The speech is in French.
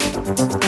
Thank you.